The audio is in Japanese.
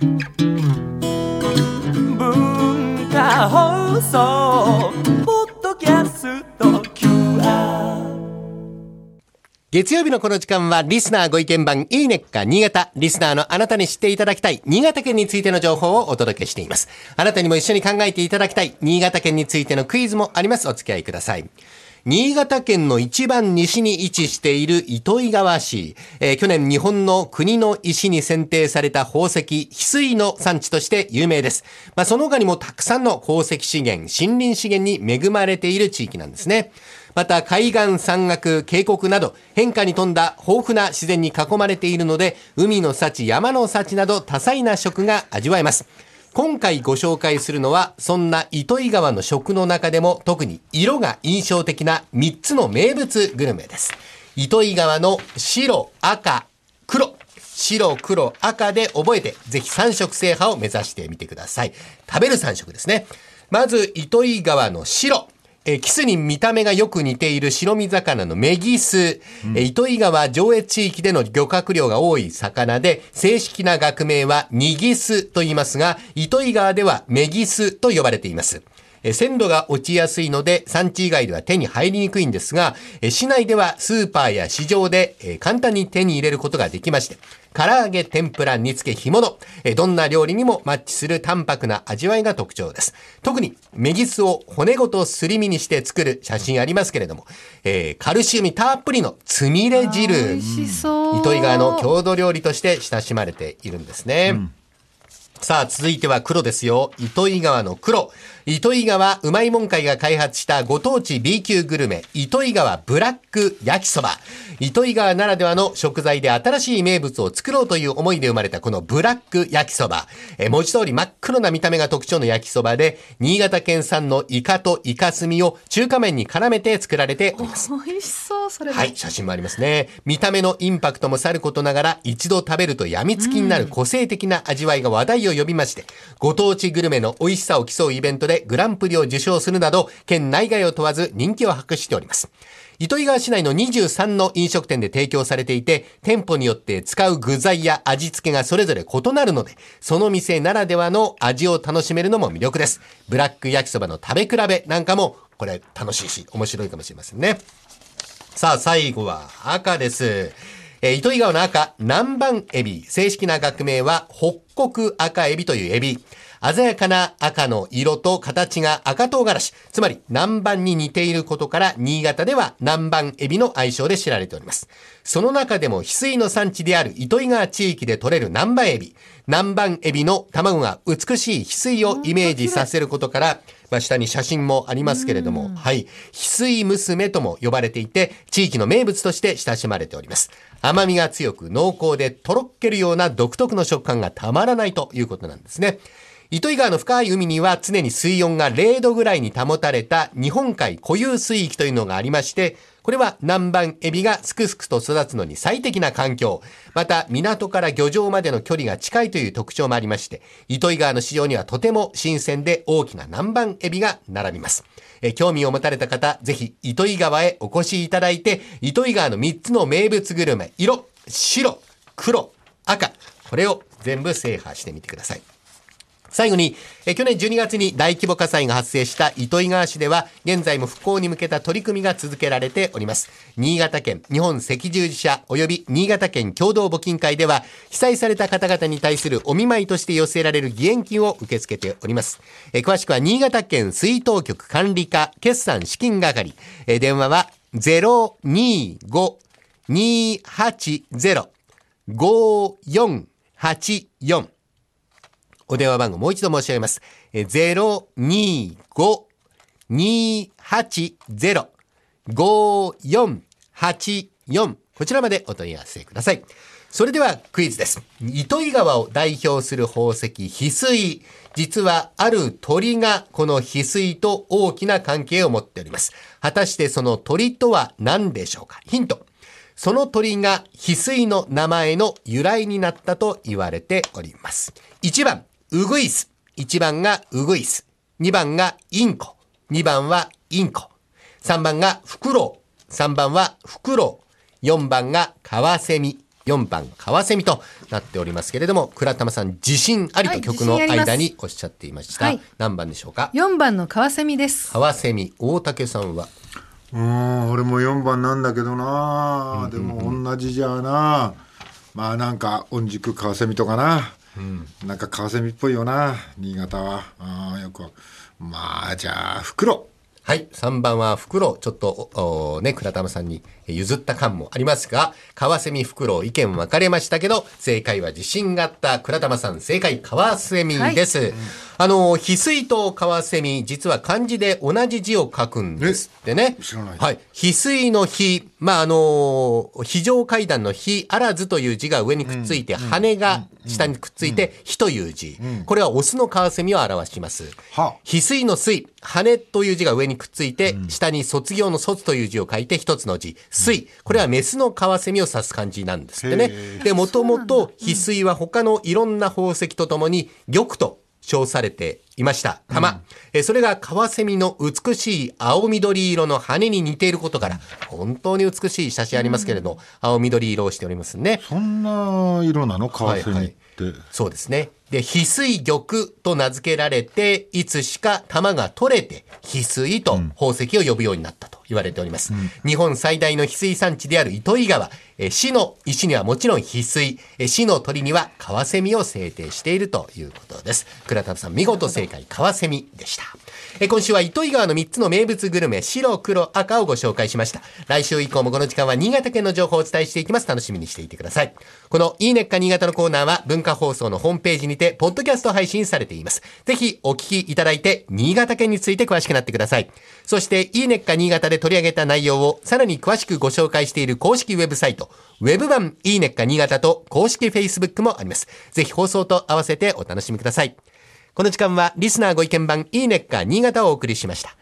文化放送ポッドキャスト QR 月曜日のこの時間はリスナーご意見番いいねっか新潟。リスナーのあなたに知っていただきたい新潟県についての情報をお届けしています。あなたにも一緒に考えていただきたい新潟県についてのクイズもあります。お付き合いください。新潟県の一番西に位置している糸魚川市。えー去年日本の国の石に選定された宝石、翡翠の産地として有名です。まあ、その他にもたくさんの鉱石資源、森林資源に恵まれている地域なんですね。また海岸、山岳、渓谷など変化に富んだ豊富な自然に囲まれているので、海の幸、山の幸など多彩な食が味わえます。今回ご紹介するのは、そんな糸魚川の食の中でも特に色が印象的な3つの名物グルメです。糸魚川の白、赤、黒。白、黒、赤で覚えて、ぜひ3色制覇を目指してみてください。食べる3色ですね。まず、糸魚川の白。えーキスに見た目がよく似ている白身魚のメギス。えー糸魚川上越地域での漁獲量が多い魚で、正式な学名はニギスと言いますが、糸魚川ではメギスと呼ばれています。えー鮮度が落ちやすいので産地以外では手に入りにくいんですが、えー市内ではスーパーや市場でえー簡単に手に入れることができまして、唐揚げ、天ぷら、煮付け、干物、えーどんな料理にもマッチする淡白な味わいが特徴です。特に、メギスを骨ごとすり身にして作る写真ありますけれども、えーカルシウムたっぷりのつみれ汁。糸魚川の郷土料理として親しまれているんですね。さあ、続いては黒ですよ。糸魚川の黒。糸魚川うまいもん会が開発したご当地 B 級グルメ、糸魚川ブラック焼きそば。糸魚川ならではの食材で新しい名物を作ろうという思いで生まれたこのブラック焼きそば。えー文字通り真っ黒な見た目が特徴の焼きそばで、新潟県産のイカとイカスミを中華麺に絡めて作られております。美味しそう、それもはい、写真もありますね。見た目のインパクトもさることながら、一度食べると病みつきになる個性的な味わいが話題を呼びまして、ご当地グルメの美味しさを競うイベントでグランプリを受賞するなど、県内外を問わず人気を博しております。糸魚川市内の23の飲食店で提供されていて、店舗によって使う具材や味付けがそれぞれ異なるので、その店ならではの味を楽しめるのも魅力です。ブラック焼きそばの食べ比べなんかも、これ楽しいし、面白いかもしれませんね。さあ、最後は赤です。えー糸魚川の赤、南蛮エビ。正式な学名は、北国赤エビというエビ。鮮やかな赤の色と形が赤唐辛子。つまり、南蛮に似ていることから、新潟では南蛮エビの愛称で知られております。その中でも、翡翠の産地である糸魚川地域で採れる南蛮エビ。南蛮エビの卵が美しい翡翠をイメージさせることから、まあ、下に写真もありますけれども、はい。翡翠娘とも呼ばれていて、地域の名物として親しまれております。甘みが強く濃厚でとろっけるような独特の食感がたまらないということなんですね。糸魚川の深い海には常に水温が0度ぐらいに保たれた日本海固有水域というのがありまして、これは南蛮エビがすくすくと育つのに最適な環境。また港から漁場までの距離が近いという特徴もありまして、糸魚川の市場にはとても新鮮で大きな南蛮エビが並びます。え興味を持たれた方、ぜひ糸魚川へお越しいただいて、糸魚川の3つの名物グルメ、色、白、黒、赤、これを全部制覇してみてください。最後に、え去年12月に大規模火災が発生した糸魚川市では、現在も復興に向けた取り組みが続けられております。新潟県日本赤十字社及び新潟県共同募金会では、被災された方々に対するお見舞いとして寄せられる義援金を受け付けております。え詳しくは新潟県水道局管理課決算資金係、え電話は025-280-5484お電話番号もう一度申し上げます。えー025-280-5484こちらまでお問い合わせください。それではクイズです。糸魚川を代表する宝石、翡翠。実はある鳥がこの翡翠と大きな関係を持っております。果たしてその鳥とは何でしょうか？ヒント。その鳥が翡翠の名前の由来になったと言われております。1番、ウグイス。1番がウグイス。2番がインコ。2番はインコ。3番がフクロウ。3番はフクロウ。4番がカワセミ。4番カワセミとなっておりますけれども倉玉さん自信ありはいと曲の間におっしゃっていました、はい何番でしょうか？4番のカワセミです。カワセミ大竹さんは？うん俺も4番なんだけどな、でも同じじゃあなまあなんか御宿カワセミとかな、なんかカワセミっぽいよな新潟は。あーよくわまあじゃあ袋。はい。3番は袋、ちょっと、ね、倉玉さんに譲った感もありますが、カワセミ袋、意見分かれましたけど、正解は自信があった倉玉さん、正解、カワセミです。あの、翡翠とカワセミ、実は漢字で同じ字を書くんですってね。知らないはい。翡翠の翡、まあ、あの、非常階段の非あらずという字が上にくっついて、羽が下にくっついて、火という字。これはオスのカワセミを表します。はあ翡翠の水、羽という字が上にくっついて、下に卒業の卒という字を書いて一つの字、水。これはメスのカワセミを指す漢字なんですってね。で、もともと翡翠は他のいろんな宝石とともに玉と称されていました。玉。えそれがカワセミの美しい青緑色の羽に似ていることから、本当に美しい写真ありますけれど、青緑色をしておりますね。そんな色なの？カワセミって、そうですね。で、翡翠玉と名付けられて、いつしか玉が取れて、翡翠と宝石を呼ぶようになったと言われております。日本最大の翡翠産地である糸魚川、えー市の石にはもちろん翡翠、えー市の鳥にはカワセミを制定しているということです。倉田さん、見事正解、カワセミでした。えー今週は糸魚川の3つの名物グルメ、白、黒、赤をご紹介しました。来週以降もこの時間は新潟県の情報をお伝えしていきます。楽しみにしていてください。このいいねっか新潟のコーナーは文化放送のホームページにて、ポッドキャスト配信されています。ぜひお聞きいただいて、新潟県について詳しくなってください。そして、いいねっか新潟で取り上げた内容をさらに詳しくご紹介している公式ウェブサイト、ウェブ版いいねっか新潟と公式 Facebook もあります。ぜひ放送と合わせてお楽しみください。この時間はリスナーご意見番いいねっか新潟をお送りしました。